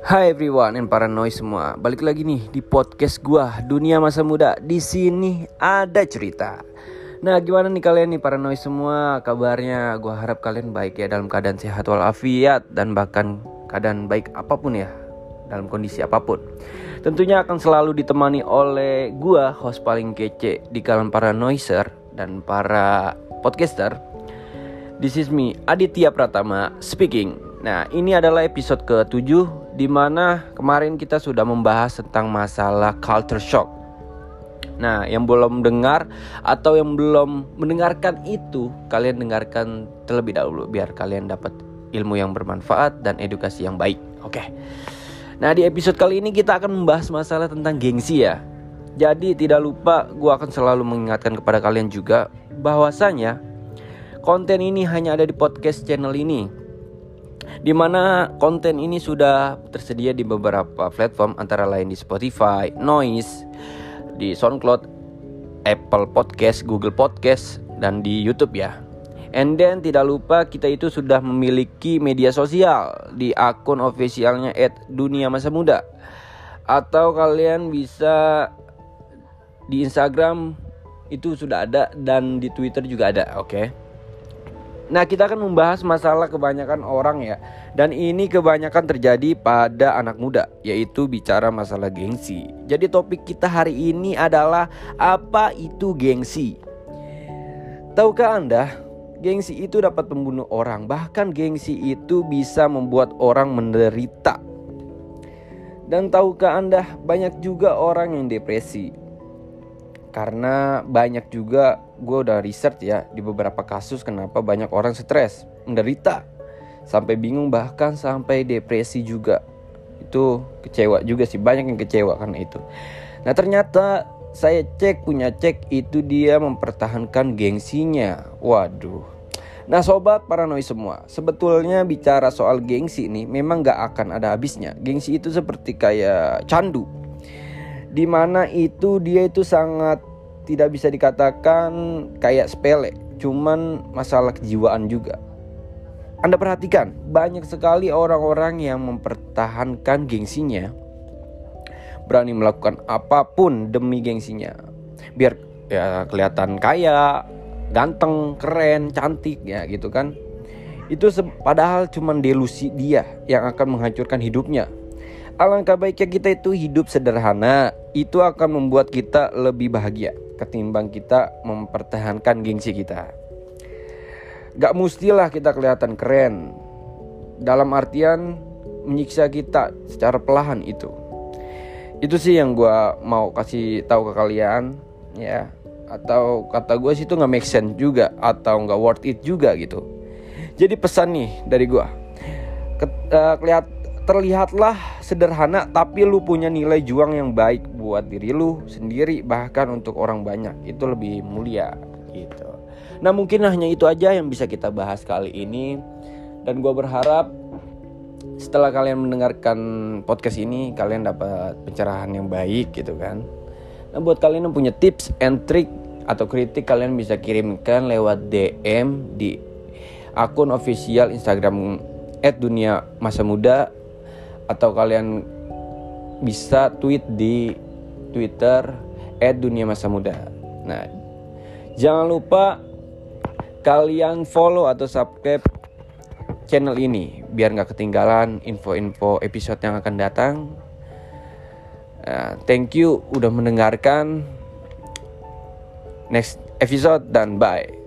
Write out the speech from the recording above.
Hai everyone and para noise semua. Balik lagi nih di podcast gua Dunia Masa Muda. Di sini ada cerita. Nah, gimana nih kalian nih para noise semua? Kabarnya gua harap kalian baik ya dalam keadaan sehat walafiat dan bahkan keadaan baik apa pun ya dalam kondisi apa pun. Tentunya akan selalu ditemani oleh gua host paling kece di kalangan para noiser dan para podcaster. This is me Aditya Pratama speaking. Nah, ini adalah episode ke-7 di mana kemarin kita sudah membahas tentang masalah culture shock. Nah, yang belum dengar atau yang belum mendengarkan itu, kalian dengarkan terlebih dahulu biar kalian dapat ilmu yang bermanfaat dan edukasi yang baik. Oke. Nah, di episode kali ini kita akan membahas masalah tentang gengsi ya. Jadi tidak lupa gue akan selalu mengingatkan kepada kalian juga bahwasanya konten ini hanya ada di podcast channel ini di mana konten ini sudah tersedia di beberapa platform antara lain di Spotify, Noise, di SoundCloud, Apple Podcast, Google Podcast, dan di YouTube ya. And then tidak lupa kita itu sudah memiliki media sosial di akun ofisialnya @dunia masa muda. Atau kalian bisa di Instagram itu sudah ada dan di Twitter juga ada, oke? Okay? Nah, kita akan membahas masalah kebanyakan orang ya. Dan ini kebanyakan terjadi pada anak muda, yaitu bicara masalah gengsi. Jadi topik kita hari ini adalah apa itu gengsi? Tahukah Anda, gengsi itu dapat membunuh orang, bahkan gengsi itu bisa membuat orang menderita. Dan tahukah Anda, banyak juga orang yang depresi karena banyak juga gue udah research ya di beberapa kasus kenapa banyak orang stres, menderita, sampai bingung bahkan sampai depresi juga. Itu kecewa juga sih, banyak yang kecewa karena itu. Nah ternyata saya cek punya cek itu dia mempertahankan gengsinya. Waduh. Nah sobat paranoid semua, sebetulnya bicara soal gengsi ini memang gak akan ada habisnya. Gengsi itu seperti kayak candu di mana itu dia itu sangat tidak bisa dikatakan kayak sepele, cuman masalah kejiwaan juga. Anda perhatikan, banyak sekali orang-orang yang mempertahankan gengsinya, berani melakukan apa pun demi gengsinya, biar ya kelihatan kaya, ganteng, keren, cantik ya gitu kan. Itu padahal cuman delusi dia yang akan menghancurkan hidupnya Alangkah baiknya kita itu hidup sederhana, itu akan membuat kita lebih bahagia ketimbang kita mempertahankan gengsi kita. Gak mustilah kita kelihatan keren, dalam artian menyiksa kita secara perlahan itu. Itu sih yang gue mau kasih tahu ke kalian, ya. Atau kata gue sih itu nggak make sense juga, atau nggak worth it juga gitu. Jadi pesan nih dari gue, uh, kelihat terlihatlah sederhana tapi lu punya nilai juang yang baik buat diri lu sendiri bahkan untuk orang banyak itu lebih mulia gitu. Nah mungkin hanya itu aja yang bisa kita bahas kali ini dan gue berharap setelah kalian mendengarkan podcast ini kalian dapat pencerahan yang baik gitu kan. Nah buat kalian yang punya tips and trick atau kritik kalian bisa kirimkan lewat DM di akun official Instagram @dunia masa muda atau kalian bisa tweet di Twitter @dunia masa muda. Nah, jangan lupa kalian follow atau subscribe channel ini biar nggak ketinggalan info-info episode yang akan datang. Uh, thank you udah mendengarkan next episode dan bye.